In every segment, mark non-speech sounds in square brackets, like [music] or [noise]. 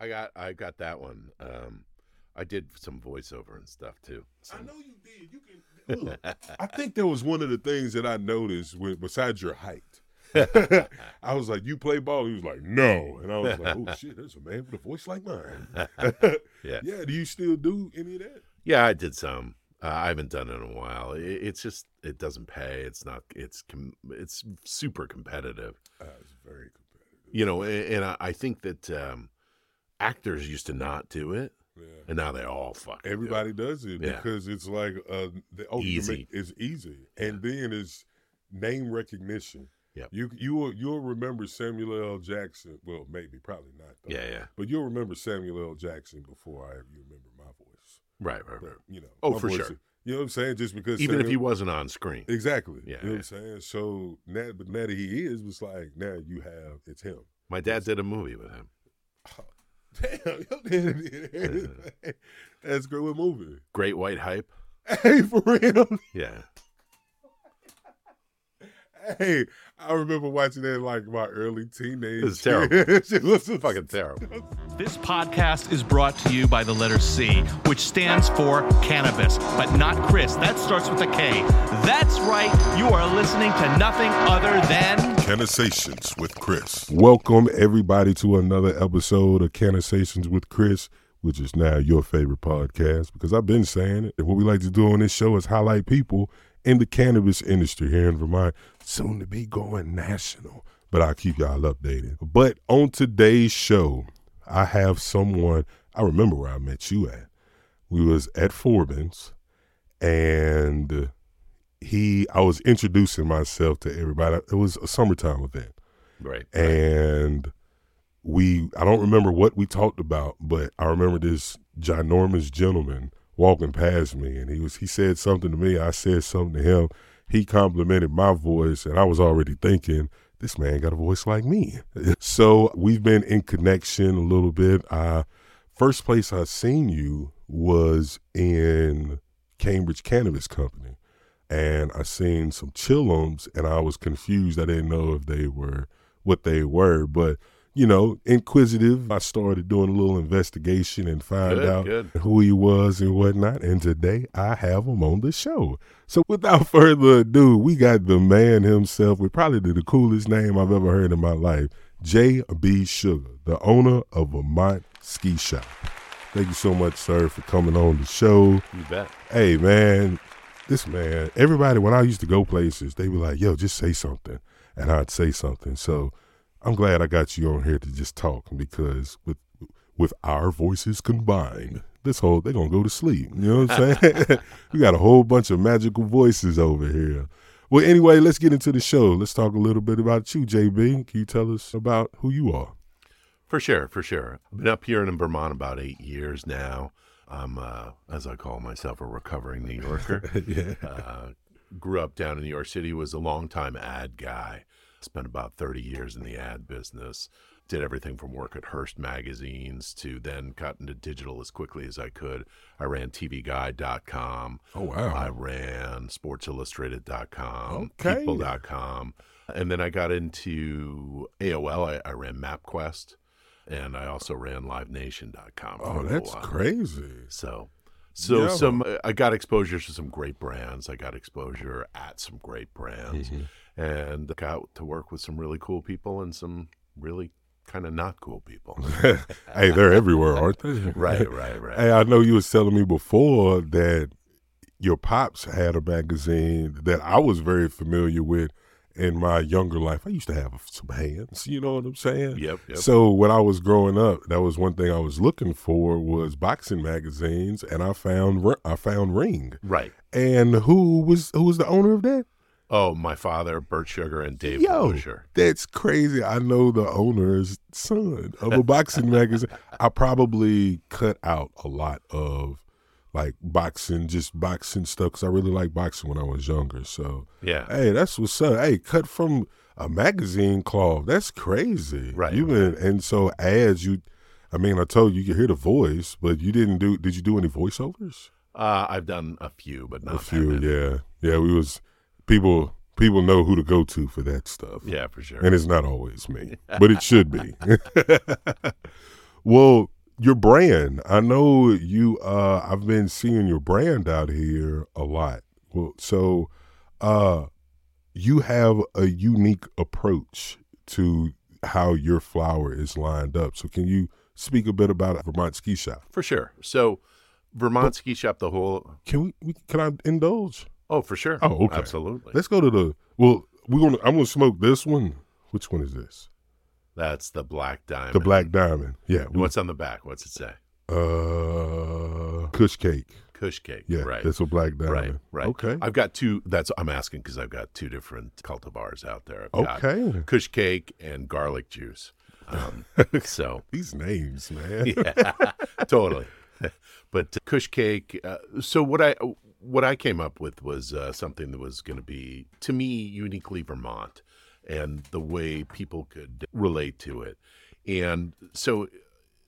I got I got that one. Um, I did some voiceover and stuff too. I know you did. You can. [laughs] Look, I think that was one of the things that I noticed with besides your height. [laughs] I was like, "You play ball?" He was like, "No," and I was like, "Oh shit, there's a man with a voice like mine." [laughs] Yeah. yeah. Do you still do any of that? Yeah, I did some. Uh, I haven't done it in a while. It, it's just it doesn't pay. It's not. It's com- it's super competitive. Uh, it's very competitive. You know, and, and I, I think that um, actors used to not do it, Yeah. and now they all fucking do it. Everybody does it Yeah. because it's like uh, the oh, Easy. make- it's easy, and then it's name recognition. Yep. You you will you'll remember Samuel L. Jackson. Well, maybe probably not. Though. Yeah, yeah. But you'll remember Samuel L. Jackson before I you remember my voice. Right, right, right. You know. Oh, for sure. is- you know what I'm saying? Just because Even if he wasn't on screen. exactly. Yeah, You know yeah. what I'm saying? So now, but now that he is, it's like now you have it's him. My dad did a movie with him. Damn, your dad- [laughs] that's great. What movie? Great White Hype. Hey, for real. Yeah. Hey, I remember watching that in, like my early teenage. [laughs] It's terrible. years. it was Fucking terrible. This podcast is brought to you by the letter C, which stands for cannabis, but not Kris. That starts with a K. That's right, you are listening to nothing other than. Cannasations with Kris. Welcome everybody to another episode of Cannasations with Kris, which is now your favorite podcast because I've been saying it. And what we like to do on this show is highlight people in the cannabis industry here in Vermont, soon to be going national. But I'll keep y'all updated. But on today's show, I have someone I remember where I met you at. We was at Forbin's and he I was introducing myself to everybody. It was a summertime event. Right. And we I don't remember what we talked about, but I remember this ginormous gentleman walking past me and he was he said something to me, I said something to him. He complimented my voice and I was already thinking this man got a voice like me. [laughs] so we've been in connection a little bit. Uh first place I seen you was in Cambridge Cannabis Company and I seen some chillums and I was confused. I didn't know if they were what they were, but you know, inquisitive. I started doing a little investigation and find Good, out good. who he was and whatnot. And today I have him on the show. So without [laughs] further ado, we got the man himself with probably the coolest name I've ever heard in my life, J.B. Sugar, the owner of Vermont Ski Shoppe. Thank you so much, sir, for coming on the show You bet. hey man, this man, everybody when I used to go places, they were like, yo, just say something. And I'd say something. So I'm glad I got you on here to just talk because with with our voices combined, this whole they're gonna go to sleep. You know what I'm [laughs] saying? [laughs] we got a whole bunch of magical voices over here. Well, anyway, let's get into the show. Let's talk a little bit about you, JB. Can you tell us about who you are? For sure, for sure. I've been up here in Vermont about eight years now. I'm, uh, as I call myself, a recovering New Yorker. [laughs] yeah. uh, grew up down in New York City, was a longtime ad guy. Spent about 30 years in the ad business. Did everything from work at Hearst magazines to then got into digital as quickly as I could. I ran TVGuide.com. Oh wow. I ran SportsIllustrated.com, Okay. People.com. And then I got into AOL. I, I ran MapQuest. And I also ran LiveNation.com. oh, that's crazy. So, so Yeah. some I got exposure to some great brands. I got exposure at some great brands, Mm-hmm. and got to work with some really cool people and some really kind of not cool people. [laughs] hey, they're everywhere, aren't they? [laughs] right, right, right. Hey, I know you was telling me before that your pops had a magazine that I was very familiar with in my younger life. I used to have some hands, you know what I'm saying? Yep, yep. So when I was growing up, that was one thing I was looking for was boxing magazines, and I found I found Ring. right. And who was who was the owner of that? Oh, my father, Bert Sugar, and Dave Yo, that's crazy. I know the owner's son of a boxing magazine. I probably cut out a lot of like boxing, just boxing stuff because I really liked boxing when I was younger. So, Yeah. hey, that's what's up. Hey, cut from a magazine cloth. That's crazy. Right, You been and so ads you. I mean, I told you you could hear the voice, but you didn't do. Did you do any voiceovers? Uh, I've done a few, but not a few, yeah, yeah. We was people. People know who to go to for that stuff. Yeah, for sure. And it's not always me, [laughs] but it should be. [laughs] Well, your brand. I know you. Uh, I've been seeing your brand out here a lot. Well, so uh, you have a unique approach to how your flower is lined up. So, can you speak a bit about Vermont Ski Shoppe? For sure. So, Vermont Ski Shoppe, the whole. Can we, we? Can I indulge? Oh, for sure. Oh, okay. Absolutely. Let's go to the. Well, we're gonna. I'm gonna smoke this one. Which one is this? That's the Black Diamond. The Black Diamond. Yeah. we- What's on the back? What's it say? Uh, Kush cake. Kush cake. Yeah, Right. that's a black diamond. Right, right. Okay. I've got two. That's I'm asking because I've got two different cultivars out there. I've got Okay. Kush cake and garlic juice. Um, [laughs] so These names, man. [laughs] yeah, totally. [laughs] But Kush cake. Uh, so what I what I came up with was uh, something that was going to be to me uniquely Vermont, and the way people could relate to it. And so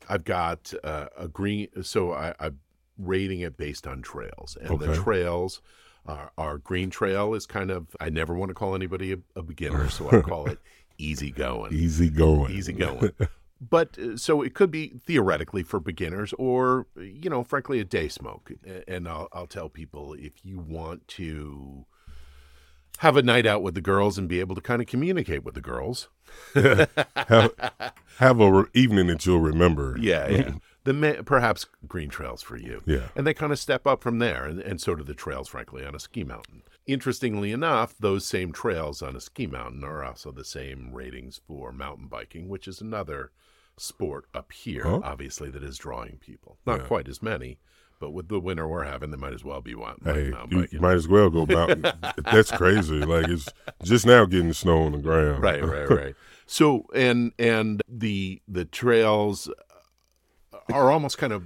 I've got uh, a green. So I, I'm rating it based on trails, and the trails. Are, our green trail is kind of. I never want to call anybody a, a beginner, so I call it [laughs] easy going Easy going. easy going. [laughs] but uh, so it could be theoretically for beginners, or you know, frankly, a day smoke. And I'll, I'll tell people if you want to have a night out with the girls and be able to kind of communicate with the girls. [laughs] have, have a re- evening that you'll remember. Yeah, mm. yeah. Then ma- perhaps green trails for you. Yeah. And they kind of step up from there, and, and so do the trails, frankly, on a ski mountain. Interestingly enough, those same trails on a ski mountain are also the same ratings for mountain biking, which is another sport up here, Oh. obviously, that is drawing people. Not Yeah. quite as many, but with the winter we're having, they might as well be wa- Hey, mountain you biking. might as well go mountain. [laughs] That's crazy. Like it's just now getting snow on the ground. right right right so and and the the trails are almost kind of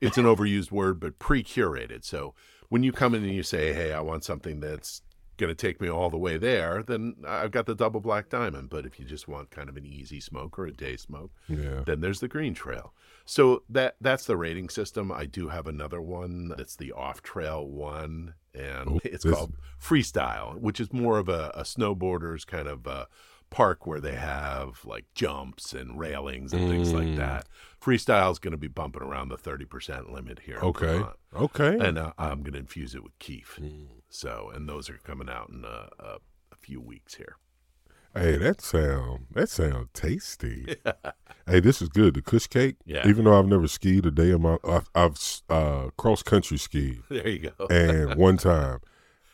it's an overused word but pre-curated so when you come in and you say hey i want something that's going to take me all the way there then i've got the double black diamond but if you just want kind of an easy smoke or a day smoke Yeah. then there's the green trail so that that's the rating system i do have another one that's the off trail one and Oh, it's this- called freestyle which is more of a, a snowboarders kind of uh park where they have like jumps and railings and things like Mm. that freestyle is going to be bumping around the 30% limit here Okay. Okay. and uh, i'm going to infuse it with kief Mm. so and those are coming out in a, a, a few weeks here Hey, that sound that sound tasty. [laughs] hey, this is good. The Kush cake. Yeah. Even though I've never skied a day in my, I've, I've uh, cross country skied [laughs] there you go and one time,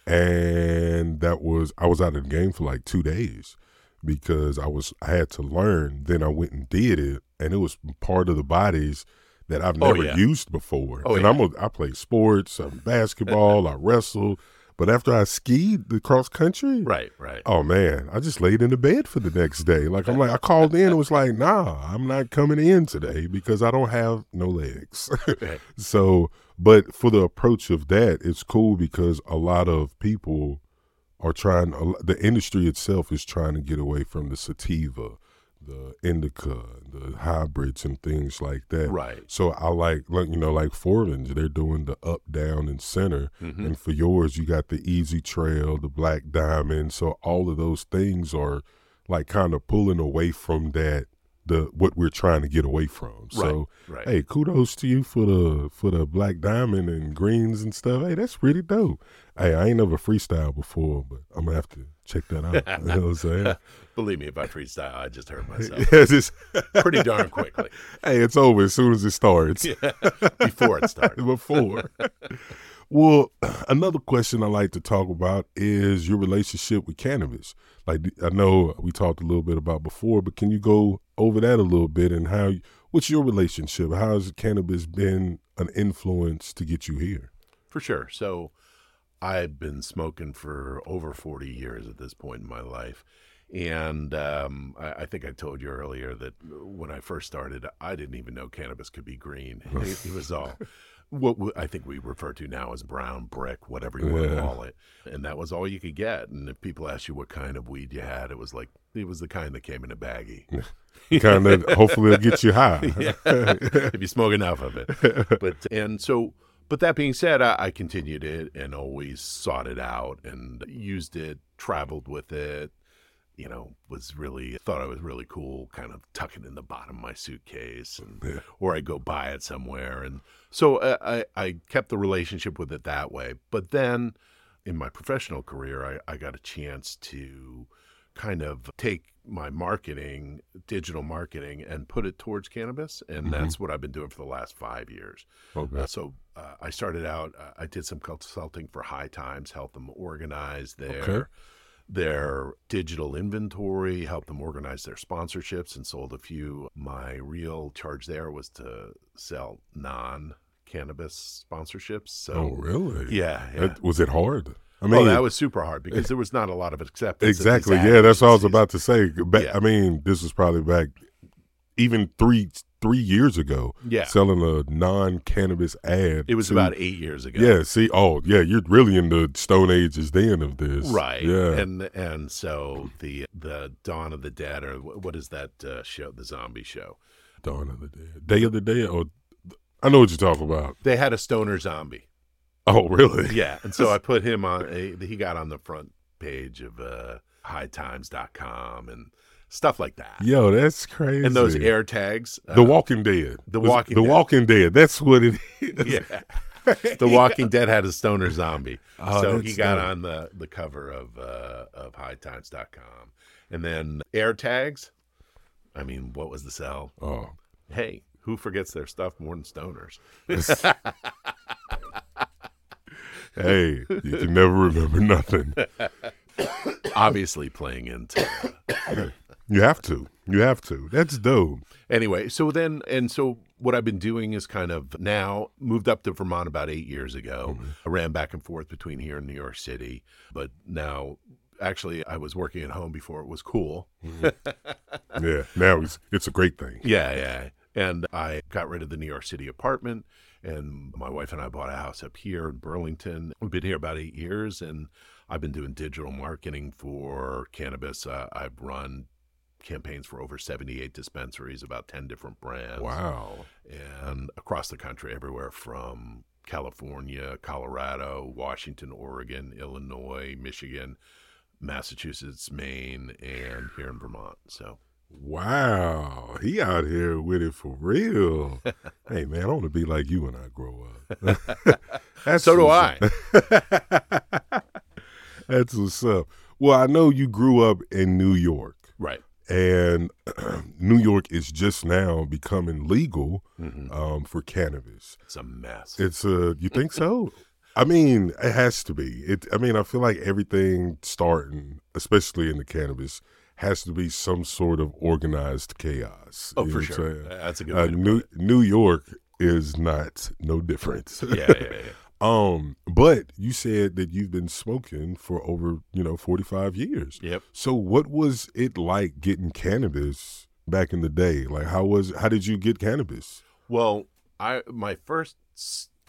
and that was I was out of the game for like two days because I was I had to learn. Then I went and did it, and it was part of the bodies that I've Oh, never yeah. used before. Oh, and yeah. I'm a, I play sports, I'm basketball, I wrestle, but after I skied the cross country, right right Oh man, I just laid in the bed for the next day. Like I'm like I called in and was like, [laughs] nah, I'm not coming in today because I don't have no legs. [laughs] Right. so, but for the approach of that, it's cool because a lot of people are trying. The industry itself is trying to get away from the sativa, the indica, the hybrids, and things like that. right So I like, like you know, like Forbin's, they're doing the up, down, and center. Mhm. And for yours, you got the Easy Trail, the Black Diamond. So all of those things are like kind of pulling away from that, the what we're trying to get away from. So right hey, kudos to you for the for the Black Diamond and greens and stuff. Hey, that's pretty dope. Hey, I ain't never freestyle before, but I'm gonna have to check that out. [laughs] you know what I'm saying? believe me if i freestyle i just heard myself [laughs] Yeah, it's [laughs] pretty darn quickly hey, it's over as soon as it starts. before it starts. before. well, [clears throat] another question I like to talk about is your relationship with cannabis. Like I know we talked a little bit about before, but can you go over that a little bit and how? What's your relationship? How has cannabis been an influence to get you here? For sure. So I've been smoking for over 40 years at this point in my life. And um, I, I think I told you earlier that when I first started, I didn't even know cannabis could be green. [laughs] It, it was all what I think we refer to now as brown brick, whatever you want to call it. And that was all you could get. And if people asked you what kind of weed you had, it was like, it was the kind that came in a baggie. Kind of, [laughs] hopefully, it'll get you high. [laughs] yeah, if you smoke enough of it. [laughs] But and so, but that being said, I, I continued it and always sought it out and used it, traveled with it, you know, was really thought I was really cool, kind of tucking in the bottom of my suitcase, and Yeah. or I go buy it somewhere, and so uh, I I kept the relationship with it that way. But then, in my professional career, I, I got a chance to kind of take my marketing, digital marketing, and put it towards cannabis, and that's what I've been doing for the last five years. Okay. Uh, so uh, I started out. Uh, I did some consulting for High Times, helped them organize their Okay. Their digital inventory, helped them organize their sponsorships, and sold a few. My real charge there was to sell non cannabis sponsorships. So oh, really? yeah, yeah. That- was it hard? I oh, mean, that was super hard because there was not a lot of acceptance. exactly. Yeah, that's what I was about to say. Yeah. I mean, this was probably back even three three years ago. Yeah. selling a non cannabis ad. It was to- about eight years ago. Yeah. See. Oh, yeah. You're really in the Stone Ages then of this. Right. Yeah. And and so the the Dawn of the Dead or what is that uh, show? The zombie show. Dawn of the Dead. Day of the Dead. Or I know what you're talking about. They had a stoner zombie. Oh, really? [laughs] Yeah. And so I put him on. [laughs] A, he got on the front page of uh, HighTimes.com and stuff like that. Yo, that's crazy. And those air tags. The uh, Walking Dead. The Was- Walking The Dead. Walking Dead. That's what it is. Yeah. [laughs] the Walking Dead had a stoner zombie. Oh, so he got dope. on the, the cover of uh, of hightimes.com. And then air tags. I mean, what was the sell? Oh. Hey, who forgets their stuff more than stoners? Hey, you can never remember nothing. [laughs] Obviously playing into [coughs] You have to. You have to. That's dope. anyway so then and so what i've been doing is kind of now moved up to vermont about eight years ago i ran back and forth between here and new york city but now actually i was working at home before it was cool [laughs] Yeah. Now it's it's a great thing. yeah yeah and i got rid of the new york city apartment and my wife and i bought a house up here in burlington we've been here about eight years and i've been doing digital marketing for cannabis uh, i've run campaigns for over 78 dispensaries about 10 different brands Wow. and across the country, everywhere from California, Colorado, Washington, Oregon, Illinois, Michigan, Massachusetts, Maine, and here in Vermont. So Wow. He out here with it for real. [laughs] hey man, I want to be like you when I grow up. [laughs] That's So do up. [laughs] That's what's up. Well, I know you grew up in New York. right. And [clears throat] New York is just now becoming legal Mhm. um, for cannabis. It's a mess. It's a you think so? [laughs] I mean, it has to be. It. I mean, I feel like everything starting, especially in the cannabis, has to be some sort of organized chaos. oh, You for know what I'm sure. That's a good Uh, New New York is not no different. Yeah, yeah, yeah. [laughs] um, but you said that you've been smoking for over you know forty five years. Yep. So what was it like getting cannabis back in the day? Like how was how did you get cannabis? Well, I my first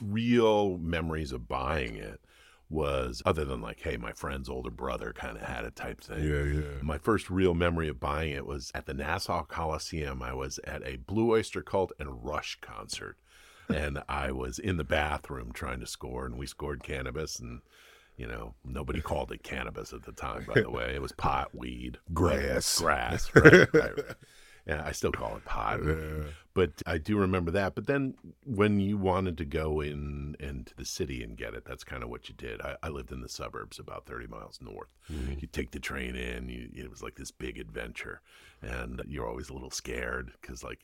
real memories of buying it was other than like, hey, my friend's older brother kind of had it type thing. Yeah, yeah. My first real memory of buying it was at the Nassau Coliseum. I was at a Blue Oyster Cult and Rush concert, and I was in the bathroom trying to score, and we scored cannabis, and you know nobody called it cannabis at the time. By the way, it was pot, weed, Grass. grass. Right, [laughs] right, right. Yeah, I still call it pot. Yeah. But I do remember that. But then when you wanted to go in into the city and get it, that's kind of what you did. I, I lived in the suburbs about 30 miles north. Mm-hmm. You take the train in, you, it was like this big adventure. And you're always a little scared because, like,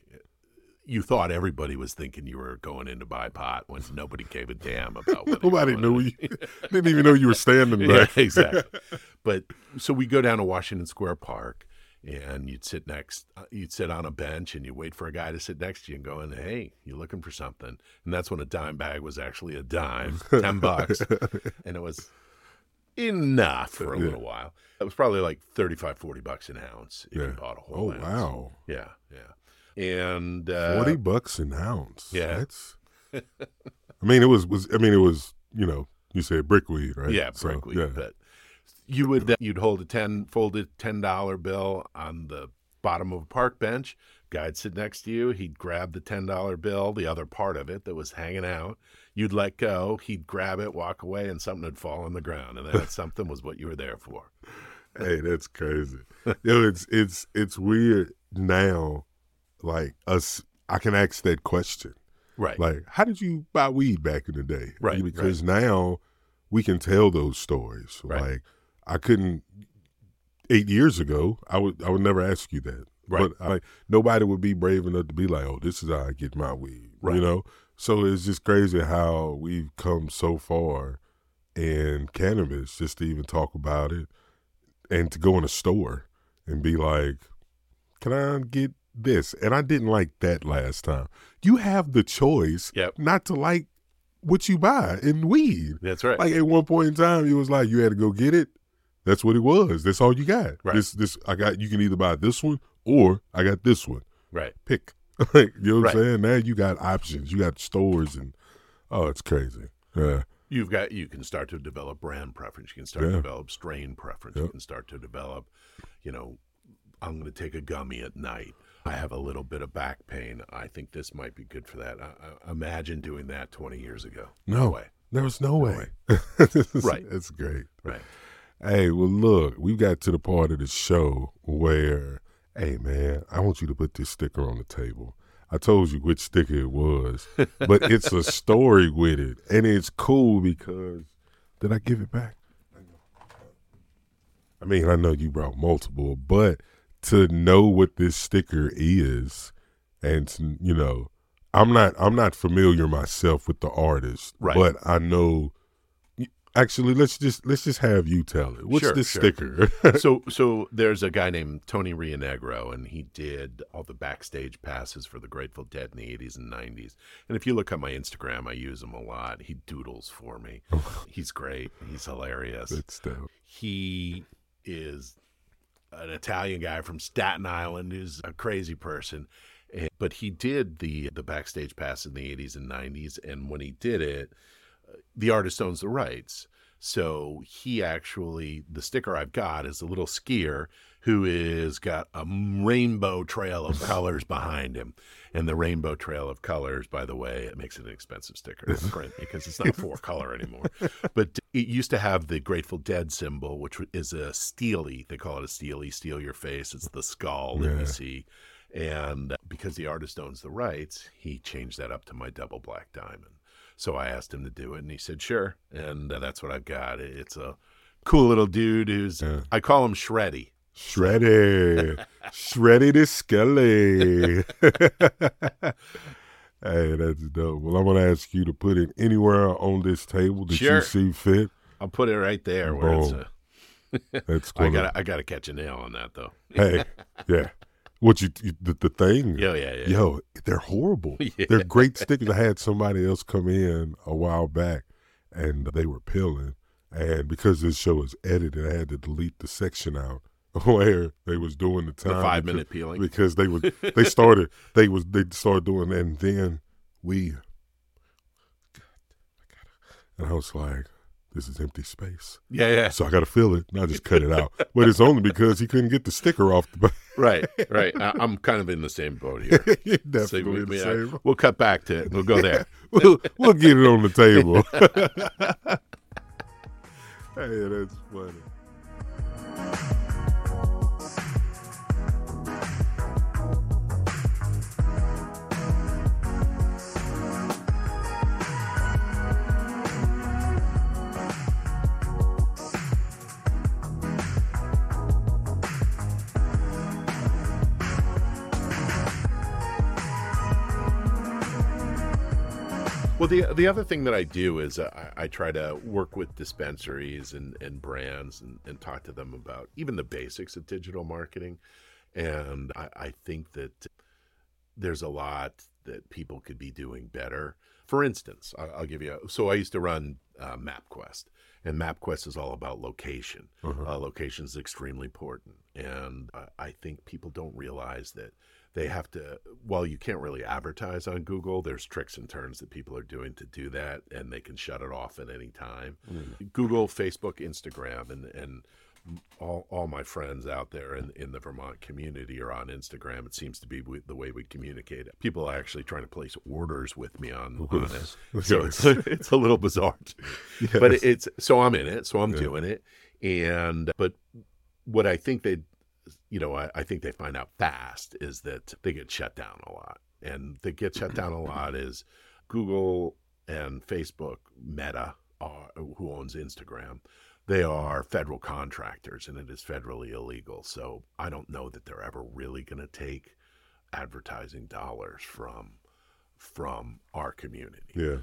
you thought everybody was thinking you were going in to buy pot when nobody gave a damn about what [laughs] Nobody knew you. [laughs] [laughs] Didn't even know you were standing yeah, there. exactly. But so we go down to Washington Square Park, and you'd sit next, uh, you'd sit on a bench, and you wait for a guy to sit next to you and go, "And hey, you're looking for something?" And that's when a dime bag was actually a dime, ten bucks, and it was enough for a Yeah. little while. It was probably like 35, 40 bucks an ounce if Yeah. you bought a whole Oh ounce. wow. Yeah, yeah. And uh, Forty bucks an ounce. yeah. That's [laughs] I mean it was was I mean it was, you know, you say brickweed, right? Yeah, So, brickweed. yeah. But you would then you'd hold a ten folded ten dollar bill on the bottom of a park bench. Guy'd sit next to you. He'd grab the ten dollar bill, the other part of it that was hanging out. You'd let go. He'd grab it, walk away, and something would fall on the ground. And that [laughs] something was what you were there for. hey, that's crazy. Yo, it's it's it's weird now. Like us, I can ask that question. Right. Like, how did you buy weed back in the day? Right, Because now we can tell those stories. Right. Like, I couldn't eight years ago. I would I would never ask you that. Right. But like nobody would be brave enough to be like, "Oh, this is how I get my weed." Right. You know. So it's just crazy how we've come so far in cannabis just to even talk about it and to go in a store and be like, "Can I get this?" And I didn't like that last time. You have the choice Yep. not to like what you buy in weed. That's right. Like at one point in time, it was like you had to go get it. That's what it was. That's all you got. Right. This this I got. You can either buy this one or I got this one. right. Pick. [laughs] you know what Right. I'm saying? Now you got options. You got stores and oh, it's crazy. Yeah. You've got you can start to develop brand preference. You can start Yeah. to develop strain preference. You can start to develop, you know, I'm going to take a gummy at night. I have a little bit of back pain. I think this might be good for that. I, I, imagine doing that 20 years ago. No. way. There was no way. [laughs] Right. It's great. Right. Hey, well, look, we got to the part of the show where, hey, man, I want you to put this sticker on the table. I told you which sticker it was, [laughs] but it's a story with it, and it's cool because did I give it back? I mean, I know you brought multiple, but to know what this sticker is, and to, you know, I'm not I'm not familiar myself with the artist, Right. but I know. Actually, let's just let's just have you tell it. What's Sure, this sure. sticker? [laughs] so so there's a guy named Tony Rianegro, and he did all the backstage passes for the Grateful Dead in the 80s and 90s. And if you look at my Instagram, I use him a lot. He doodles for me. [laughs] He's great. He's hilarious. He is an Italian guy from Staten Island who's a crazy person. But he did the the backstage pass in the 80s and 90s, and when he did it, uh, the artist owns the rights. So he actually, the sticker I've got is a little skier who is got a rainbow trail of colors behind him. And the rainbow trail of colors, by the way, it makes it an expensive sticker to print because it's not four color anymore. But it used to have the Grateful Dead symbol, which is a stealie. They call it a stealie, steal your face. It's the skull that you see. And because the artist owns the rights, he changed that up to my double black diamond. So I asked him to do it, and he said, sure. And uh, that's what I've got. It's a cool little dude who's, Yeah. I call him Shreddy. Shreddy, Shreddy the Skelly. [laughs] hey, that's dope. Well, I'm gonna ask you to put it anywhere on this table that Sure. you see fit. I'll put it right there where it's Boom. a, [laughs] That's I gotta, I gotta catch a nail on that though. [laughs] hey, yeah. What you, you the, the thing? Yeah, yeah, yeah. Yo, they're horrible. Yeah. They're great stickers. I had somebody else come in a while back, and they were peeling. And because this show is edited, I had to delete the section out [laughs] where they was doing the The time five because- minute peeling. because they was [laughs] they started they was they started doing that, and then we and I was like, this is empty space, Yeah, yeah. so I got to fill it, and I just cut it out. But it's only because he couldn't get the sticker off the. [laughs] Right, right. I, I'm kind of in the same boat here. You're So Definitely we, the we- same. we'll cut back to it. We'll go there. we'll, we'll get it on the table. hey, that's funny. The the other thing that I do is uh, I, I try to work with dispensaries and, and brands and, and talk to them about even the basics of digital marketing. And I, I think that there's a lot that people could be doing better. For instance, I, I'll give you. A, so I used to run uh, MapQuest, and MapQuest is all about location. Uh, location is extremely important, and I, I think people don't realize that they have to. well you can't really advertise on Google, there's tricks and turns that people are doing to do that, and they can shut it off at any time. Mm. Google, Facebook, Instagram, and and all, all my friends out there in, in the Vermont community are on Instagram. It seems to be w- the way we communicate. People are actually trying to place orders with me on, on it. [laughs] So it's, it's a little bizarre. But it's so I'm in it, so I'm doing it. And but what I think they, you know, I, I think they find out fast is that they get shut down a lot, and they get shut down a [clears throat] lot is Google and Facebook, Meta, are, who owns Instagram, they are federal contractors, and it is federally illegal. So I don't know that they're ever really going to take advertising dollars from from our community. Yeah.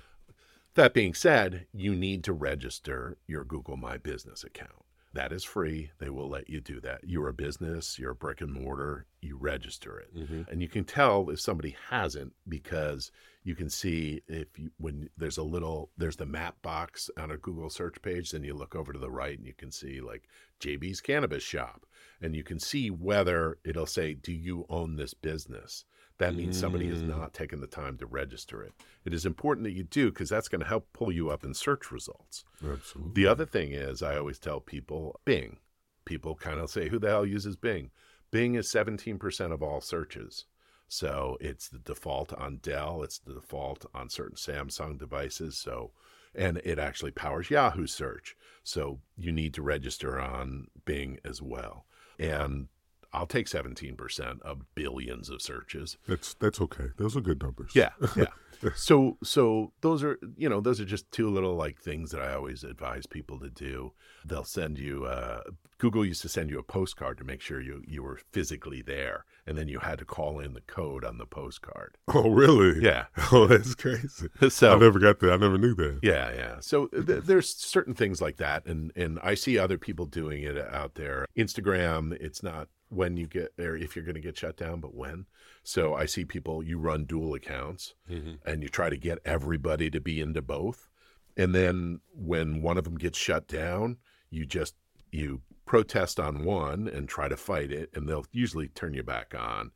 That being said, you need to register your Google My Business account. That is free. They will let you do that. You're a business, you're a brick and mortar, you register it. Mm-hmm. And you can tell if somebody hasn't because you can see if you when there's a little there's the map box on a Google search page, then you look over to the right and you can see like JB's cannabis shop. And you can see whether it'll say, Do you own this business? That means somebody has Mm. not taken the time to register it. It is important that you do because that's going to help pull you up in search results. Absolutely. The other thing is, I always tell people Bing. People kind of say, who the hell uses Bing? Bing is 17% of all searches. So it's the default on Dell, it's the default on certain Samsung devices. So, and it actually powers Yahoo search. So you need to register on Bing as well. And I'll take 17% of billions of searches. That's that's okay. Those are good numbers. Yeah, [laughs] yeah. so so those are you know those are just two little like things that I always advise people to do. They'll send you uh, Google used to send you a postcard to make sure you you were physically there, and then you had to call in the code on the postcard. Oh, really? Yeah. [laughs] Oh, that's crazy. [laughs] So I never got that. I never knew that. yeah, yeah. So th- there's certain things like that, and and I see other people doing it out there. Instagram, it's not when you get or if you're going to get shut down, but when. So I see people you run dual accounts, mm-hmm. and you try to get everybody to be into both, and then when one of them gets shut down, you just you protest on one and try to fight it, and they'll usually turn you back on.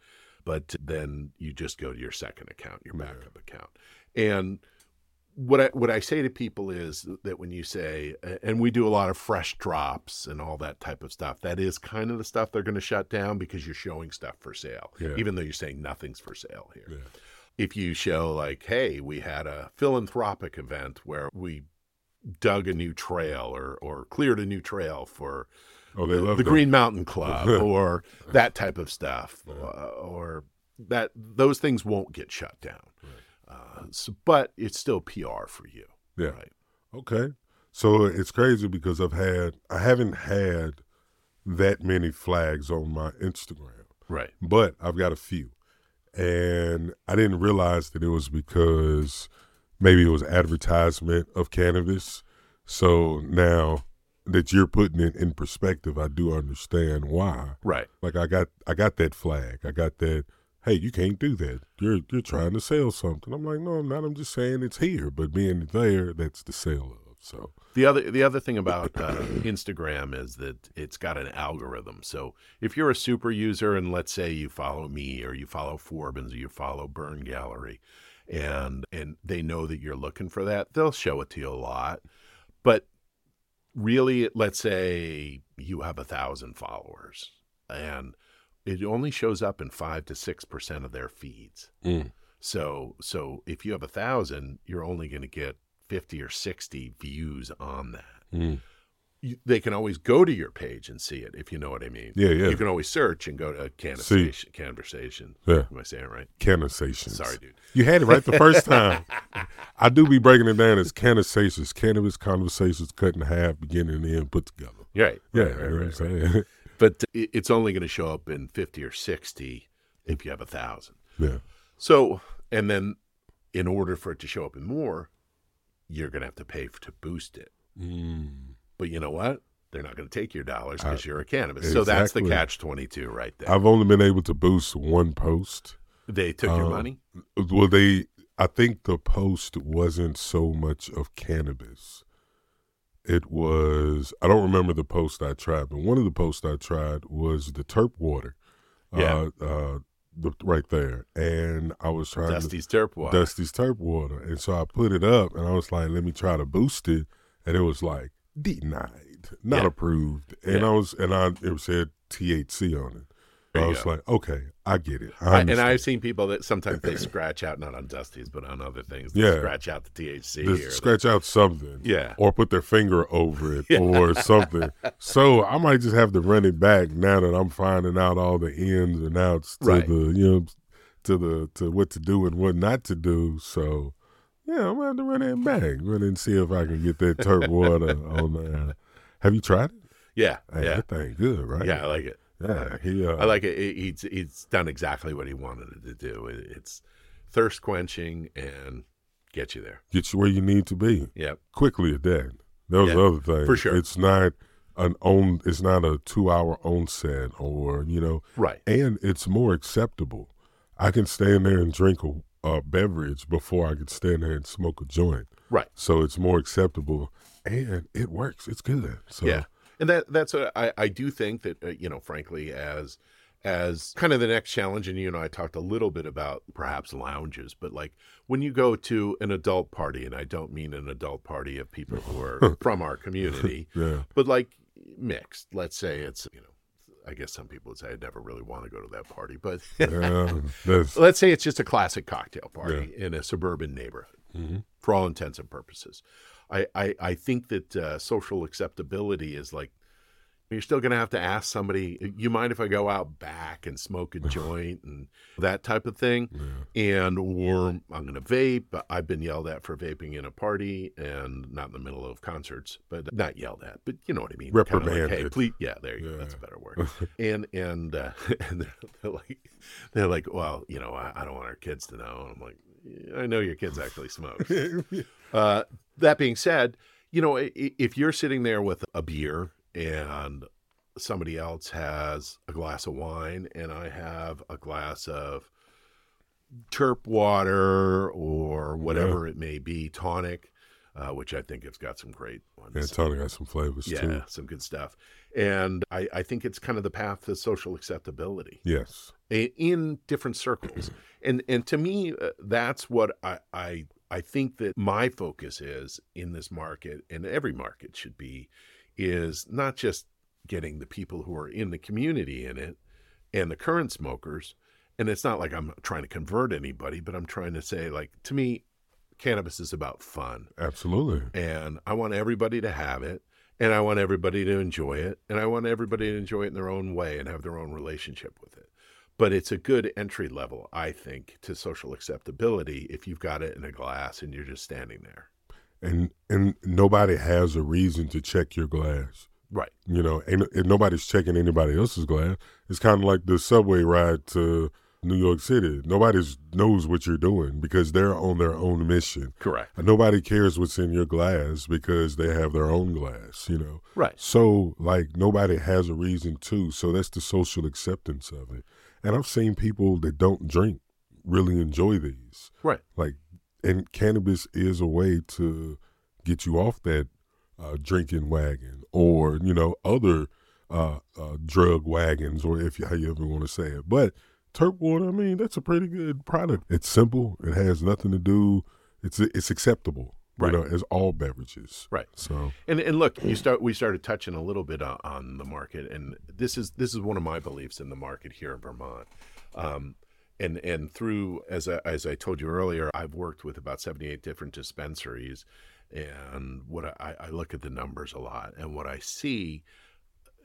But then you just go to your second account, your backup account, and what I what I say to people is that when you say, and we do a lot of fresh drops and all that type of stuff, that is kind of the stuff they're going to shut down because you're showing stuff for sale, Yeah. even though you're saying nothing's for sale here. Yeah. If you show like, hey, we had a philanthropic event where we dug a new trail or or cleared a new trail for Oh, they love the that. Green Mountain Club [laughs] or that type of stuff, uh, or that those things won't get shut down. Uh, so, but it's still PR for you, Yeah. right? Okay. So it's crazy because I've had I haven't had that many flags on my Instagram, Right. but I've got a few. And I didn't realize that it was because maybe it was advertisement of cannabis. So now that you're putting it in perspective, I do understand why. Right. Like I got I got that flag. I got that hey, you can't do that. You're you're trying to sell something. I'm like, no, I'm not. I'm just saying it's here, but being there, that's the sale of. So The other the other thing about uh, Instagram is that it's got an algorithm. So if you're a super user and let's say you follow me or you follow Forbes or you follow Burn Gallery, and and they know that you're looking for that, they'll show it to you a lot. But really, let's say you have a thousand followers, and it only shows up in five to six percent of their feeds. Mm. So so if you have a thousand, you're only going to get fifty or sixty views on that. Mm. They can always go to your page and see it if you know what I mean. Yeah, yeah. You can always search and go to conversation. Conversation. Yeah. Am I saying it right? cannasations. Sorry, dude. You had it right the first [laughs] time. I do be breaking it down as cannasations, cannabis conversations cut in half, beginning and end, put together. Right. Yeah, right, right, right, I'm saying? [laughs] But it's only going to show up in fifty or sixty if you have a thousand. yeah. So, and then in order for it to show up in more, you're going to have to pay to boost it. Mm. But you know what? They're not going to take your dollars because you're a cannabis. So that's the catch 22 right there. I've only been able to boost one post. they took your um, money? Well, they, I think the post wasn't so much of cannabis. It was, I don't remember the post I tried, but one of the posts I tried was the terp water. Yeah. Uh, uh, the, right there. And I was trying to. Dusty's Terp Water. Dusty's Terp Water. And so I put it up and I was like, let me try to boost it. And it was like, denied, not Yeah. approved. And Yeah. I was, and I, it said THC on it. I was go. like, okay, I get it. I I- and. I've seen people that sometimes they scratch out, not on Dusties, but on other things. They Yeah. scratch out the THC. Or the- scratch out something. Yeah. Or put their finger over it [laughs] or something. So I might just have to run it back now that I'm finding out all the ins and outs to Right. the you know to the to what to do and what not to do. So yeah, I'm gonna have to run it back. Run and see if I can get that terp water on there. Have you tried it? yeah, Hey, yeah, That thing good, right? yeah. I like it. Yeah. He uh, I like it. He- He's he's done exactly what he wanted it to do. It- It's thirst quenching and get you there. get you where you need to be. Yep. quickly at that. That was Yeah, the other thing. for sure. It's not an own. It's not a two-hour onset, or you know, Right. and it's more acceptable. I can stand there and drink a, a beverage before I could stand there and smoke a joint. Right. So it's more acceptable, and it works. It's good. So Yeah, and that that's what I I do think that uh, you know, frankly, as as kind of the next challenge, and you and I talked a little bit about perhaps lounges, but like when you go to an adult party, and I don't mean an adult party of people who are [laughs] from our community, yeah, but like mixed. Let's say it's you know, I guess some people would say I never really want to go to that party, but yeah. [laughs] Let's say it's just a classic cocktail party in a suburban neighborhood for all intents and purposes i i, I think that uh, social acceptability is like you're still going to have to ask somebody you mind if i go out back and smoke a [sighs] joint and that type of thing? And or i'm going to vape. But i've been yelled at for vaping in a party and not in the middle of concerts but not yelled at but you know what i mean. Kinda like, hey please yeah there you go that's a better word. [laughs] And and uh, [laughs] and they're, they're like they're like well you know I, I don't want our kids to know. And i'm like i know your kids actually smoke. [laughs] Uh, that being said you know if you're sitting there with a beer and somebody else has a glass of wine and i have a glass of terp water or whatever it may be tonic uh, which i think has got some great ones yeah. Tony got some flavors yeah, too. some good stuff. And I, I think it's kind of the path to social acceptability Yes. i- in different circles. [clears throat] And and to me, uh, that's what I, I I think that my focus is in this market, and every market should be, is not just getting the people who are in the community in it and the current smokers. And it's not like I'm trying to convert anybody, but I'm trying to say, like, to me, cannabis is about fun Absolutely. and I want everybody to have it, and I want everybody to enjoy it, and I want everybody to enjoy it in their own way and have their own relationship with it. But it's a good entry level, I think, to social acceptability if you've got it in a glass and you're just standing there. And and nobody has a reason to check your glass. Right. You know, ain't, and nobody's checking anybody else's glass. It's kind of like the subway ride to New York City. Nobody knows what you're doing because they're on their own mission. Correct. And nobody cares what's in your glass because they have their own glass, you know. Right. So, like, nobody has a reason to. So, that's the social acceptance of it. And I've seen people that don't drink really enjoy these. Right. Like, and cannabis is a way to get you off that uh, drinking wagon or, you know, other uh, uh, drug wagons or if you, how you ever want to say it. But Terp water, I mean, that's a pretty good product. It's simple. It has nothing to do. It's it's acceptable, Right. you know, as all beverages. Right. So And and look, you start we started touching a little bit on, on the market, and this is this is one of my beliefs in the market here in Vermont. Um, and and through as I, as I told you earlier, I've worked with about seventy eight different dispensaries, and what I, I look at the numbers a lot, and what I see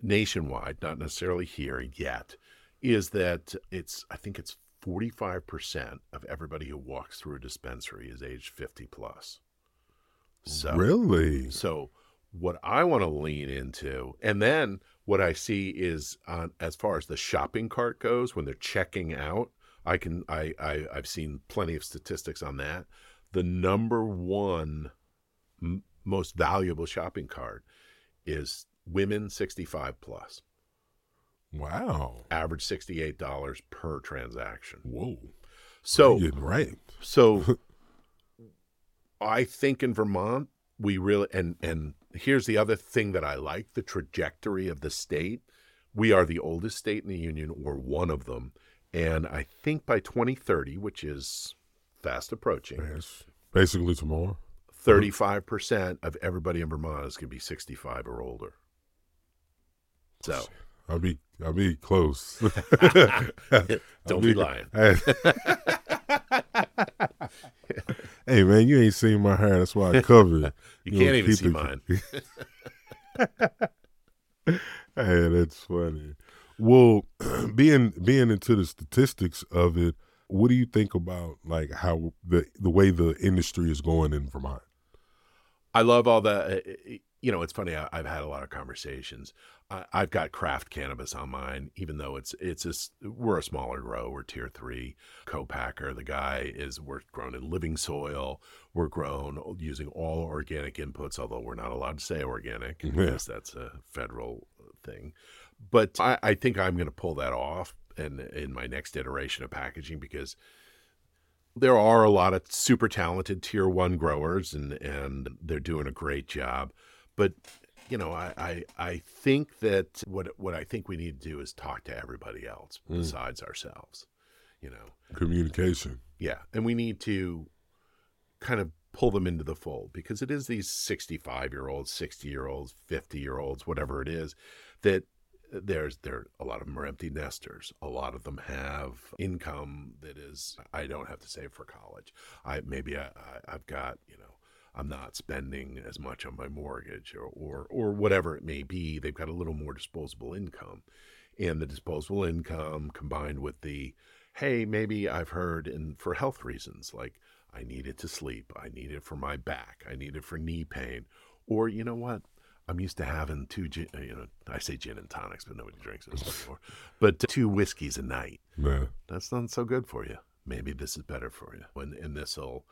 nationwide, not necessarily here yet, is that it's I think it's forty five percent of everybody who walks through a dispensary is age fifty plus. So really, so what I want to lean into, and then what I see is on as far as the shopping cart goes, when they're checking out, I can I, I I've seen plenty of statistics on that. The number one m- most valuable shopping cart is women 65 plus. wow, Average $68 per transaction. whoa, So right. [laughs] So I think in Vermont we really and and here's the other thing that I like the trajectory of the state. We are the oldest state in the union or one of them and I think by 2030, which is fast approaching, Yes, basically tomorrow. 35% of everybody in Vermont is going to be 65 or older. So, I'll be I'll be close. [laughs] [laughs] Don't I'll be lying. [laughs] hey man, you ain't seen my hair. That's why I covered it. You know, can't even see it- mine. Hey, that's funny. Well, [clears throat] being being into the statistics of it, what do you think about like how the the way the industry is going in Vermont? I love all the. uh, You know, it's funny. I, I've had a lot of conversations. I, I've got craft cannabis on mine, even though it's it's a, we're a smaller grow. We're tier three co-packer. The guy is we're grown in living soil. We're grown using all organic inputs, although we're not allowed to say organic [laughs] Yeah. because that's a federal thing. But I, I think I'm going to pull that off, and in my next iteration of packaging because there are a lot of super talented tier one growers and and they're doing a great job but you know I, I i think that what what i think we need to do is talk to everybody else Mm. besides ourselves you know Communication. yeah and we need to kind of pull them into the fold because it is these 65 year olds 60 year olds 50 year olds whatever it is that there's there a lot of them are empty nesters. A lot of them have income that is i don't have to save for college. I maybe i, I i've got you know i'm not spending as much on my mortgage or, or or whatever it may be. They've got a little more disposable income. And the disposable income combined with the hey maybe i've heard and for health reasons like i need it to sleep. I need it for my back. I need it for knee pain. Or you know what i'm used to having two gin uh, you know i say gin and tonics but nobody drinks those anymore but two whiskeys a night Yeah. that's not so good for you maybe this is better for you and, and this will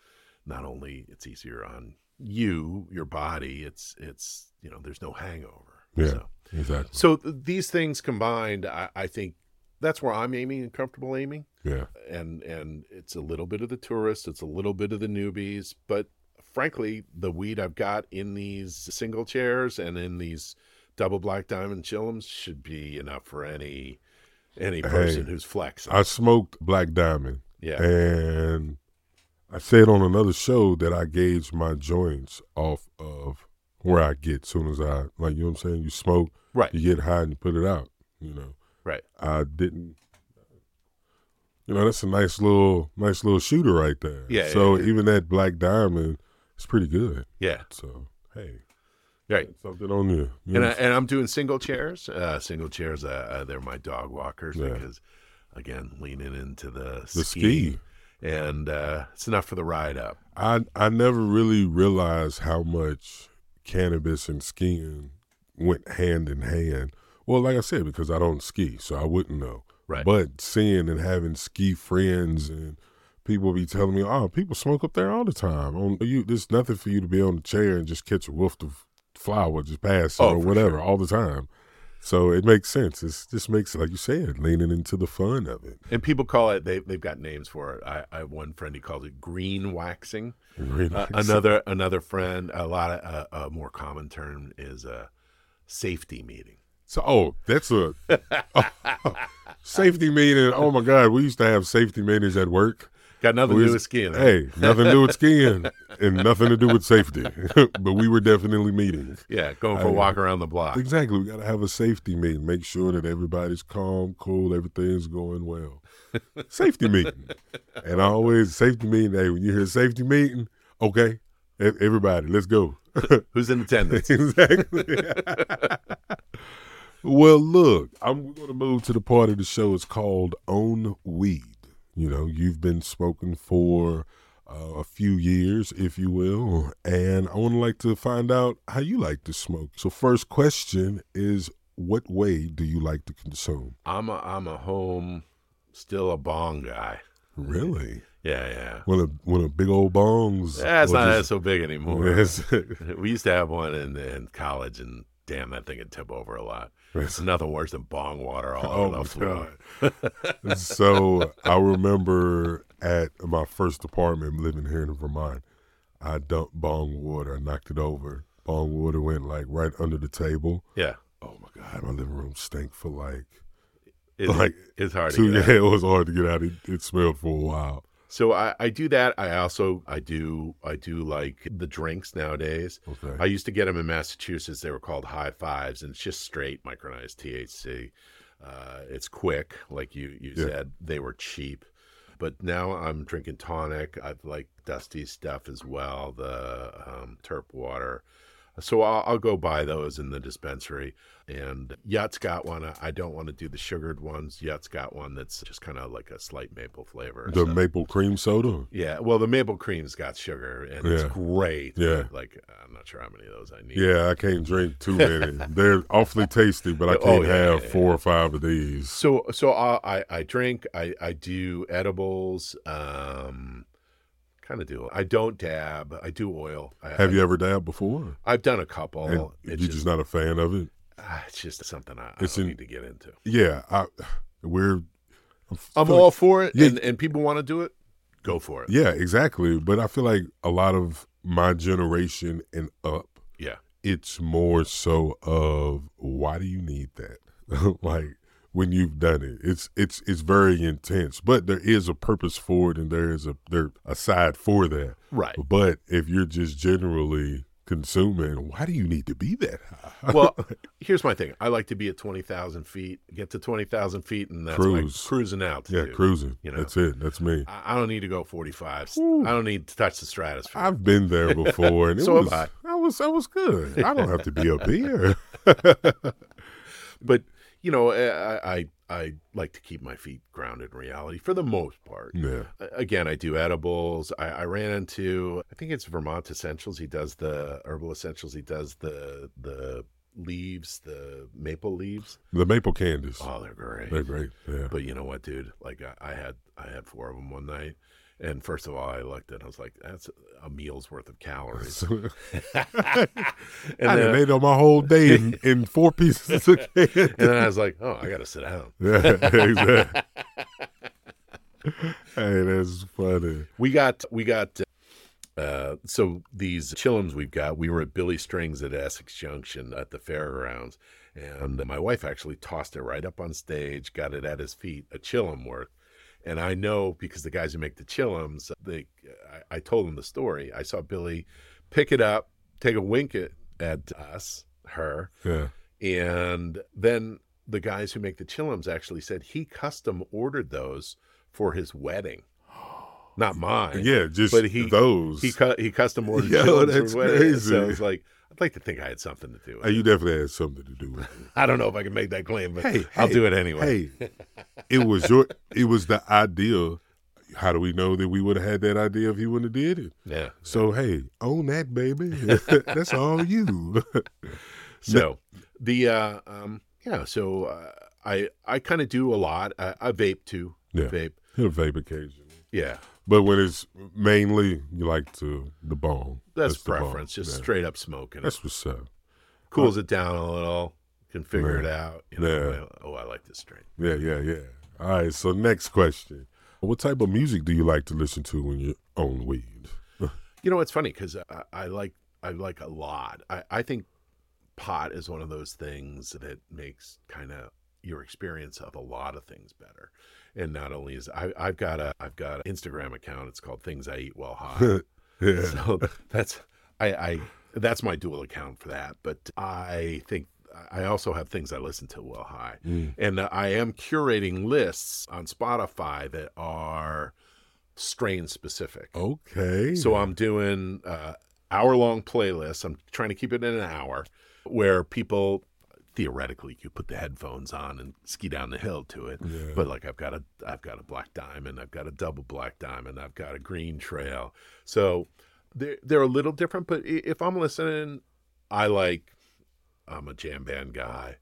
not only it's easier on you your body it's it's you know there's no hangover Yeah. so Exactly. so th- these things combined, I, I think that's where I'm aiming and comfortable aiming. Yeah. And and it's a little bit of the tourists, it's a little bit of the newbies, but frankly, the weed I've got in these single chairs and in these double black diamond chillums should be enough for any any person Hey, who's flexing. I smoked Black Diamond, yeah. and I said on another show that I gauge my joints off of where I get soon as I like. You know what I'm saying? You smoke, right. you get high, and you put it out. You know. Right. I didn't. You know, that's a nice little, nice little shooter right there. Yeah, So yeah, yeah. even that black diamond is pretty good. Yeah. So hey, Right. something on you. you and. I, and I'm doing single chairs. Uh, single chairs, uh, uh, they're my dog walkers Yeah. because, again, leaning into the, the ski, ski. and uh, it's enough for the ride up. I I never really realized how much cannabis and skiing went hand in hand. Well, like I said, because I don't ski, so I wouldn't know. Right. But seeing and having ski friends and people be telling me, "Oh, people smoke up there all the time." On you, there's nothing for you to be on the chair and just catch a whiff of flower, just pass Oh, or whatever sure. all the time. So it makes sense. It just makes, like you said, leaning into the fun of it. And people call it, they, they've got names for it. I, I have one friend, he calls it green waxing. Really Uh, another another friend, a lot of, uh, a more common term is a safety meeting. So, oh, that's a [laughs] safety meeting. Oh my God, we used to have safety meetings at work. Got nothing to do with skiing. Hey, nothing to do with [laughs] skiing and nothing to do with safety, [laughs] but we were definitely meeting. Yeah, going for a I- walk around the block. Exactly, we got to have a safety meeting. Make sure that everybody's calm, cool, everything's going well. [laughs] safety meeting, and I always safety meeting. Hey, when you hear safety meeting, okay, everybody, let's go. Who's in attendance? exactly. well, look, I'm going to move to the part of the show. It's called On Weed. You know, you've been smoking for uh, a few years, if you will, and I want to like to find out how you like to smoke. So, first question is, what way do you like to consume? I'm a I'm a home, still a bong guy. Really? Yeah, yeah. One of one of big old bongs. That's not just- so big anymore. [laughs] We used to have one in, in college, and damn, that thing would tip over a lot. It's nothing worse than bong water all Oh over my the floor. god! so I remember at my first apartment living here in Vermont, I dumped bong water. I knocked it over. Bong water went like right under the table. Yeah, Oh my god! My living room stank for like it's, Like, it's hard two. to [laughs] Yeah, get. it was hard to get out. It, it smelled for a while. So I, I do that. I also I do I do like the drinks nowadays. Okay. I used to get them in Massachusetts. They were called high fives, and it's just straight micronized THC. Uh, it's quick, like you you Yeah. said. They were cheap, but now I'm drinking tonic. I've like Dusty stuff as well, the um, terp water. So I'll, I'll go buy those in the dispensary. And Yut's got one. I- don't want to do the sugared ones. Yut's got one that's just kind of like a slight maple flavor. The So- maple cream soda. yeah, well, the maple cream's got sugar and it's great. Yeah. like I'm not sure how many of those I need. Yeah, I can't drink too many. [laughs] They're awfully tasty, but I Oh, can't yeah, have yeah, four or five of these. So so I I, I drink. I I do edibles. Um, kind of do. I don't dab. I do oil. I, Have you ever dabbed before? I've done a couple. And it's you're just, just not a fan of it? ah, it's just something I, I It's in- need to get into. Yeah, I, we're. I I'm all like- for it, Yeah. and, and people want to do it. Go for it. Yeah, exactly. But I feel like a lot of my generation and up, Yeah. it's more so of why do you need that? [laughs] like when you've done it, it's it's it's very intense. But there is a purpose for it, and there is a there a side for that. Right. But if you're just generally consuming, why do you need to be that high? Well, [laughs] here's my thing. I like to be at twenty thousand feet. Get to twenty thousand feet, and that's Cruise. my cruising out. yeah, dude. cruising. you know. That's it. That's me. I I don't need to go 45. I don't need to touch the stratosphere. I've been there before, and [laughs] it So was I. I was I was good. I don't have to be up [laughs] here. but you know, eh, I, I I like to keep my feet grounded in reality for the most part. yeah. Again, I do edibles. I, I ran into I think it's Vermont Essentials. He does the herbal essentials. He does the the leaves, the maple leaves. The maple candies. Oh, they're great. They're great. Yeah. But you know what, dude? Like I, I had I had four of them one night. And first of all, I looked at it. I was like, "That's a meal's worth of calories." [laughs] [laughs] and I then, ate on my whole day in, [laughs] in four pieces of candy. and then I was like, "Oh, I got to sit down." yeah, exactly. hey, that's funny. We got we got uh so these chillums we've got. We were at Billy Strings at Essex Junction at the fairgrounds, and my wife actually tossed it right up on stage, got it at his feet, a chillum worth. And I know because the guys who make the chillums, they I, I told them the story. I saw Billy pick it up, take a wink at, at us, her, Yeah. and then the guys who make the chillums actually said he custom ordered those for his wedding. Not mine. Yeah, just But he- those. He he custom ordered [laughs] Yo, that's crazy. So it's like I'd like to think I had something to do with it. you definitely had something to do with it. [laughs] I don't know if I can make that claim, but Hey, I'll hey, do it anyway. Hey, it was your it was the idea. How do we know that we would have had that idea if you wouldn't have did it? Yeah. So hey, own that baby. [laughs] That's all you. [laughs] So the uh um yeah, so uh, I I kind of do a lot. I, I vape too. Yeah. Vape. Vape occasionally. Yeah. But when it's mainly you like to the bone. That's, bone. preference. Just Yeah. straight up smoking. That's what's up. Cools it down a little. Can figure Yeah. it out. You know, Yeah. Oh, I like this strain. Yeah, yeah, yeah. All right. So next question: What type of music do you like to listen to when you're on weed? [laughs] You know, it's funny because I, I like I like a lot. I, I think pot is one of those things that makes kind of your experience of a lot of things better. And not only is I, I've got a I've got an Instagram account. It's called Things I Eat While High. [laughs] yeah. so that's I, I that's my dual account for that. But I think I also have things I listen to while high, Mm. and uh, I am curating lists on Spotify that are strain specific. Okay. So I'm doing uh, hour long playlists. I'm trying to keep it in an hour where people theoretically you could put the headphones on and ski down the hill to it. Yeah. But like I've got a I've got a black diamond, I've got a double black diamond, I've got a green trail. So they're they're a little different, but if I'm listening, I like I'm a jam band guy.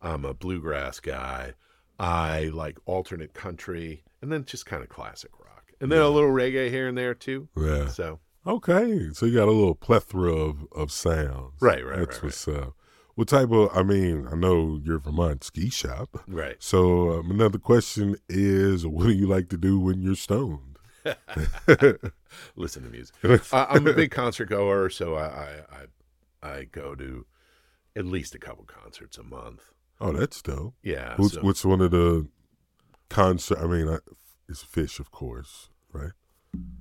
I'm a bluegrass guy. I like alternate country and then just kind of classic rock. And then a little reggae here and there too. yeah. So Okay. So you got a little plethora of, of sounds. Right, right, That's right, what's up. What type of? I mean, I know you're Vermont Ski Shoppe. right. So um, another question is, what do you like to do when you're stoned? [laughs] Listen to music. I, I'm a big [laughs] concert goer, so I, I I I go to at least a couple concerts a month. Oh, that's dope. Yeah. What's, so- what's one of the concert? I mean, I, it's Phish, of course, right?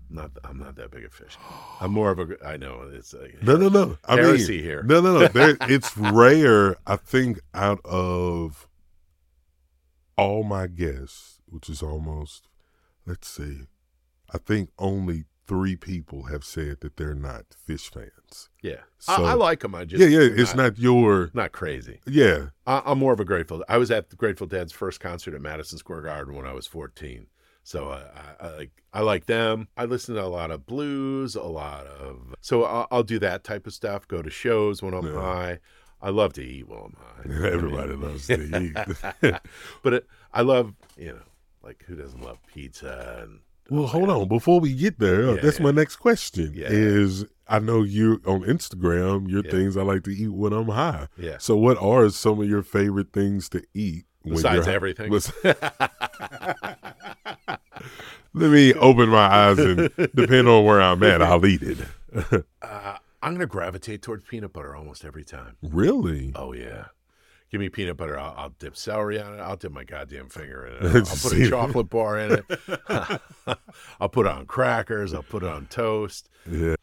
Not. I'm not that big a Phish. I'm more of a. I know it's like No, no, no. I mean, here. No, no, no. There, [laughs] it's rare. I think out of all my guests, which is almost, let's see, I think only three people have said that they're not Phish fans. Yeah, So- I, I like them. I just yeah, yeah. It's not your. not crazy. Yeah, I, I'm more of a Grateful. I was at the Grateful Dead's first concert at Madison Square Garden when I was 14. So I, I, I like I like them. I listen to a lot of blues, a lot of. So I'll, I'll do that type of stuff. Go to shows when I'm Yeah. high. I love to eat while I'm high. [laughs] everybody loves to [laughs] eat. [laughs] but it, I love you know like who doesn't love pizza and Well, hold on. Before we get there, uh, Yeah, that's yeah. my next question. Yeah. Is I know you on Instagram, your things I like to eat when I'm high. yeah. So, what are some of your favorite things to eat? when Besides you're everything. Let me open my eyes and depend on where I'm at, I'll eat it. [laughs] Uh, I'm gonna gravitate towards peanut butter almost every time. really? Oh yeah. Give me peanut butter. I'll, I'll dip celery on it. I'll dip my goddamn finger in it. I'll, [laughs] I'll put a chocolate bar in it. [laughs] I'll put it on crackers. I'll put it on toast. Yeah.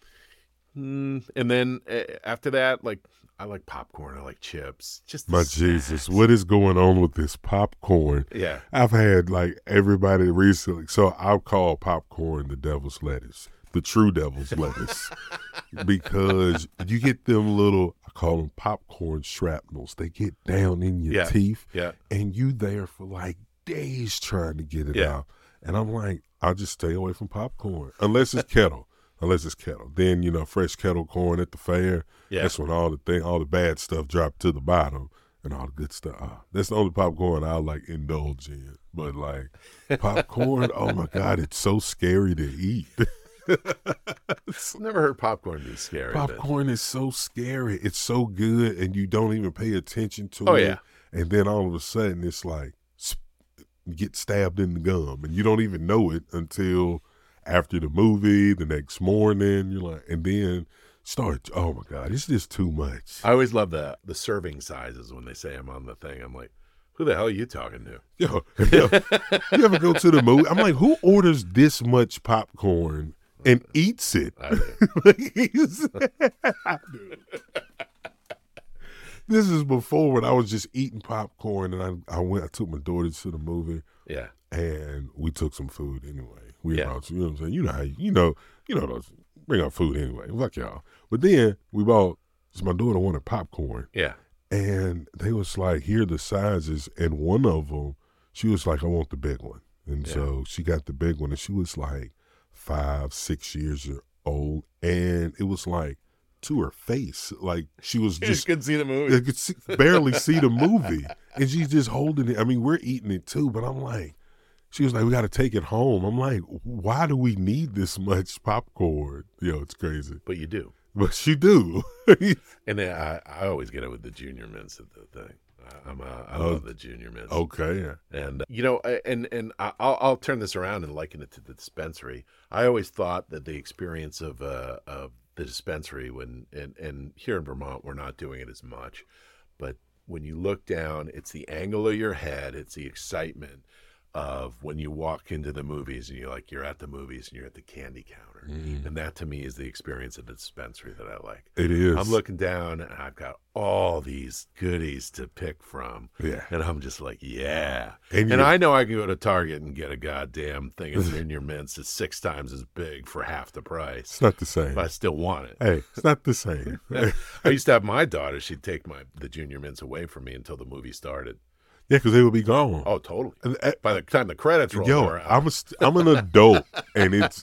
Mm, and then uh, after that, like I like popcorn. I like chips. Just My snacks. Jesus, what is going on with this popcorn? Yeah. I've had like everybody recently. So I'll call popcorn the devil's lettuce, the true devil's lettuce, [laughs] because you get them little, I call them popcorn shrapnels. They get down in your Yeah. teeth, Yeah. and you there for like days trying to get it Yeah. out. And I'm like, I'll just stay away from popcorn unless it's kettle. Unless it's kettle, then you know fresh kettle corn at the fair. Yeah. That's when all the thing, all the bad stuff drop to the bottom, and all the good stuff. ah, that's the only popcorn I like indulge in. But like popcorn, oh my god, it's so scary to eat. I've [laughs] never heard popcorn be scary. but- popcorn is so scary. It's so good, and you don't even pay attention to Oh, it. yeah. And then all of a sudden, it's like sp- get stabbed in the gum, and you don't even know it until after the movie, the next morning. You're like, and then start. Oh my god, it's just too much. I always love the the serving sizes when they say I'm on the thing. I'm like, who the hell are you talking to? Yo, [laughs] yo, you ever go to the movie? I'm like, who orders this much popcorn and eats it? I do. [laughs] [laughs] this is before when I was just eating popcorn, and I I went. I took my daughter to the movie, yeah. and we took some food anyway. We Yeah. brought, you know what I'm saying? You know how you, you know you know those bring out food anyway. Fuck y'all. But then we bought. So my daughter wanted popcorn, Yeah. and they was like, here are the sizes, and one of them, she was like, I want the big one, and Yeah. so she got the big one, and she was like five, six years old, and it was like to her face, like she was [laughs] just couldn't see the movie. I could see, barely see the movie, and she's just holding it. I mean, we're eating it too, but I'm like, she was like, "We got to take it home." I'm like, "Why do we need this much popcorn?" Yo, it's crazy, But you do. but she do. [laughs] And then I, I always get it with the junior mints at the thing. I'm a, I Oh. love the junior mints. okay, And uh, you know, and and I- I'll I'll turn this around and liken it to the dispensary. I always thought that the experience of uh of the dispensary when and and here in Vermont we're not doing it as much, but when you look down, it's the angle of your head, it's the excitement of when you walk into the movies and you're like you're at the movies and you're at the candy counter, mm. and that to me is the experience of the dispensary that I like. it is. I'm looking down and I've got all these goodies to pick from. Yeah. And I'm just like, yeah. And And, I know I can go to Target and get a goddamn thing of [laughs] Junior Mints that's six times as big for half the price. It's not the same. But I still want it. Hey, it's not the same. [laughs] I used to have my daughter, she'd take my the Junior Mints away from me until the movie started. Because they would be gone. Oh, totally. And, uh, By the time the credits roll, Yo, around, I'm a, st- I'm an adult, and it's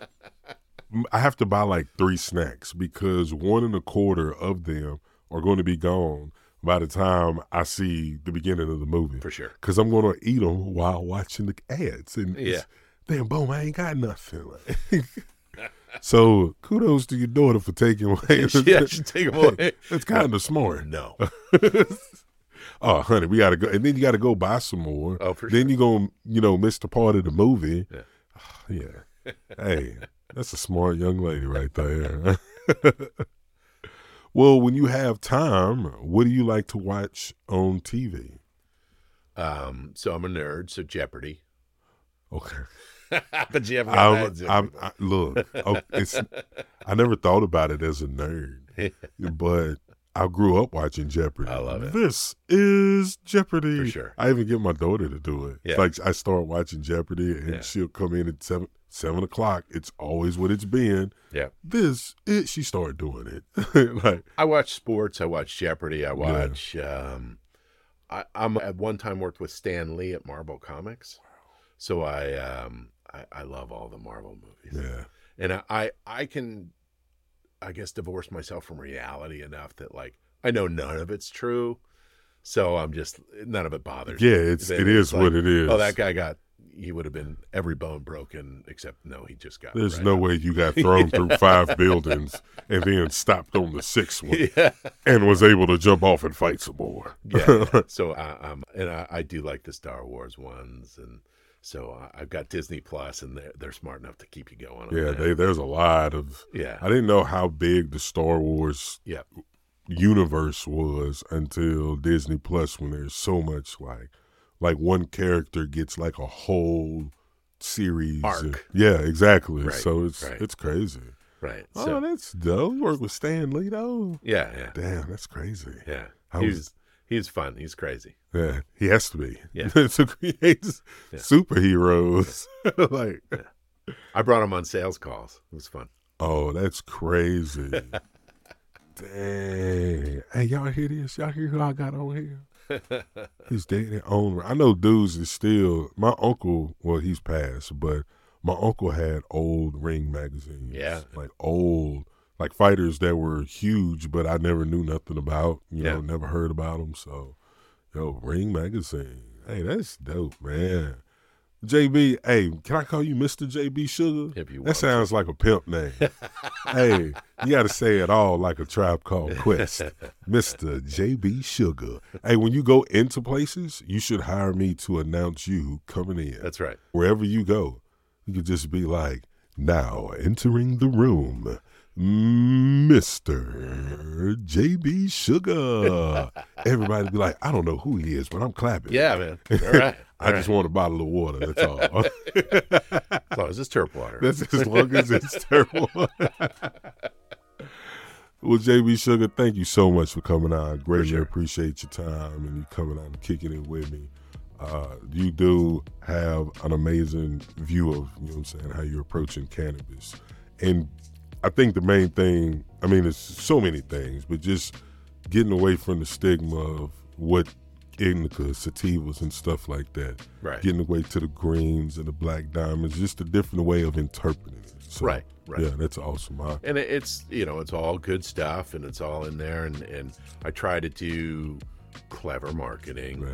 I have to buy like three snacks because one and a quarter of them are going to be gone by the time I see the beginning of the movie. for sure. Because I'm going to eat them while watching the ads, and it's- Yeah. damn, boom, I ain't got nothing. [laughs] so kudos to your daughter for taking away. [laughs] yeah, [laughs] should take away. It's kind of smart. No. Oh, honey, we gotta go, and then you gotta go buy some more. Oh, for sure. Then you gonna, you know, miss the part of the movie. Yeah. [sighs] yeah. hey, that's a smart young lady right there. [laughs] well, when you have time, what do you like to watch on TV? Um, so I'm a nerd, so Jeopardy. Okay. [laughs] but you haven't I'm. I'm, I, look, oh, it's. I never thought about it as a nerd, [laughs] but I grew up watching Jeopardy. I love it. This is Jeopardy. For sure. I even get my daughter to do it. Yeah. Like I start watching Jeopardy, and Yeah. she'll come in at seven seven o'clock. It's always what it's been. yeah. This it. She started doing it. [laughs] like I watch sports. I watch Jeopardy. I watch. Um, I, I'm at one time worked with Stan Lee at Marvel Comics, so I um, I, I love all the Marvel movies, yeah, and I, I I can, I guess, divorce myself from reality enough that like I know none of it's true, so I'm just none of it bothers. yeah. me. It's Then it is like, what it is. Oh, that guy got. He would have been every bone broken except no, he just got. There's right no up. way you got [laughs] thrown through five buildings and then stopped on the sixth one [laughs] Yeah. and was able to jump off and fight some more. yeah. yeah. [laughs] So I, am and I, I do like the Star Wars ones, and so I, I've got Disney Plus, and they're they're smart enough to keep you going. Yeah, they, there's a lot of. yeah, I didn't know how big the Star Wars yeah, universe was until Disney Plus, when there's so much like, like one character gets like a whole series. Arc. and- yeah, exactly. Right, So it's right. it's crazy. right. oh, So that's dope. You work with Stan Lee though. yeah, yeah, Damn, that's crazy. yeah. He's was- he's fun. He's crazy. Yeah, he has to be. Yeah. [laughs] to create Yeah. superheroes. [laughs] like, I brought him on sales calls. It was fun. oh, that's crazy. [laughs] Dang. Hey, y'all hear this? Y'all hear who I got on here? His dating owner. I know dudes is still my uncle, well, he's passed, but my uncle had old ring magazines. Yeah. Like old like fighters that were huge, but I never knew nothing about, you know, never heard about them. So, yo, Ring Magazine. Hey, that's dope, man. JB, hey, can I call you Mr. JB Sugar? If you that sounds like a pimp name. [laughs] hey, you got to say it all like a tribe called [laughs] Quest. Mr. JB Sugar. Hey, when you go into places, you should hire me to announce you coming in. That's right. Wherever you go, you could just be like, now entering the room, Mr. JB Sugar. [laughs] Everybody be like, I don't know who he is, but I'm clapping. Yeah, man. All right. [laughs] I just want a bottle of water. That's all. [laughs] as long as it's terp water. That's as long as it's terrible. well, JB Sugar, thank you so much for coming on. Greatly sure. appreciate your time and you coming on and kicking it with me. Uh, you do have an amazing view of, you know what I'm saying, how you're approaching cannabis. And I think the main thing, I mean, it's so many things, but just getting away from the stigma of what indica, sativas, and stuff like that right. getting away to the greens and the black diamonds, just a different way of interpreting it. So, Right, right. Yeah, that's awesome. I, and it's you know it's all good stuff and it's all in there and and i try to do clever marketing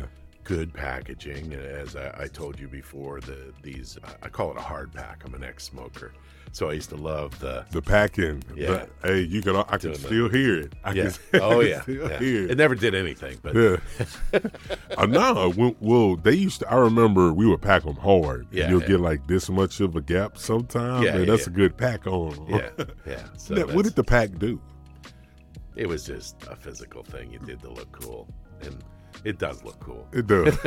good packaging as I, I told you before the these I call it a hard pack i'm an ex-smoker so i used to love the the packing, Yeah. the- hey, you can, I can Doing the- still hear it. I yeah [laughs] can, oh yeah, yeah. hear it it. never did anything but Yeah. uh, no, well, well, they used to. I remember we would pack them hard. Yeah, You'll yeah. get like this much of a gap sometimes, Yeah, that's a good pack on. yeah [laughs] yeah so Now, what did the pack do? it was just a physical thing you did to look cool and it does look cool It does. [laughs]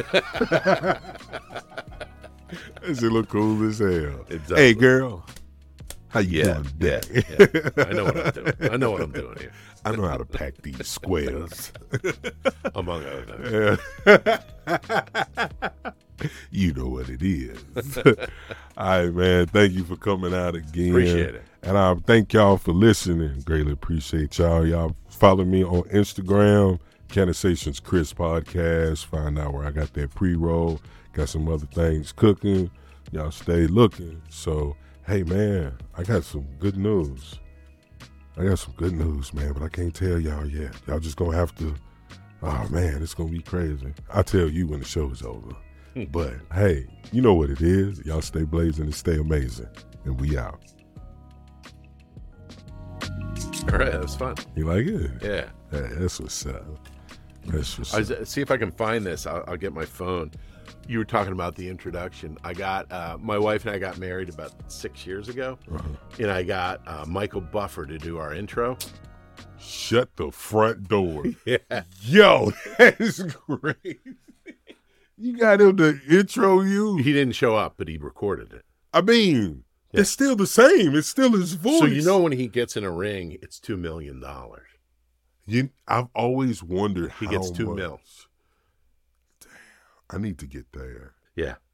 Does it look cool as hell? It does Hey, girl, how you yeah doing yeah, today? yeah. i know what i'm doing i know what i'm doing here I know how to pack these squares. [laughs] among other things [laughs] you know what it is. [laughs] All right, man. Thank you for coming out again. Appreciate it. And I thank y'all for listening. Greatly appreciate y'all. Y'all follow me on Instagram, Cannasations Kris Podcast. Find out where I got that pre roll. Got some other things cooking. Y'all stay looking. So, hey, man, I got some good news. I got some good news, man, but I can't tell y'all yet. Y'all just gonna have to. Oh man, it's gonna be crazy. I'll tell you when the show is over. Hmm. but hey, you know what it is. Y'all stay blazing and stay amazing. And we out. all right that was fun You like it? yeah Hey, that's what's up. That's what's up. see if I can find this. I'll, I'll get my phone. You were talking about the introduction. I got uh, my wife and I got married about six years ago, Uh-huh. and I got uh, Michael Buffer to do our intro. Shut the front door. [laughs] Yeah, Yo, that is great. You got him to intro you? he didn't show up, but he recorded it. I mean, it's still the same. It's still his voice. So you know when he gets in a ring, it's two million dollars. you, I've always wondered how He gets two much. mil. I need to get there. Yeah.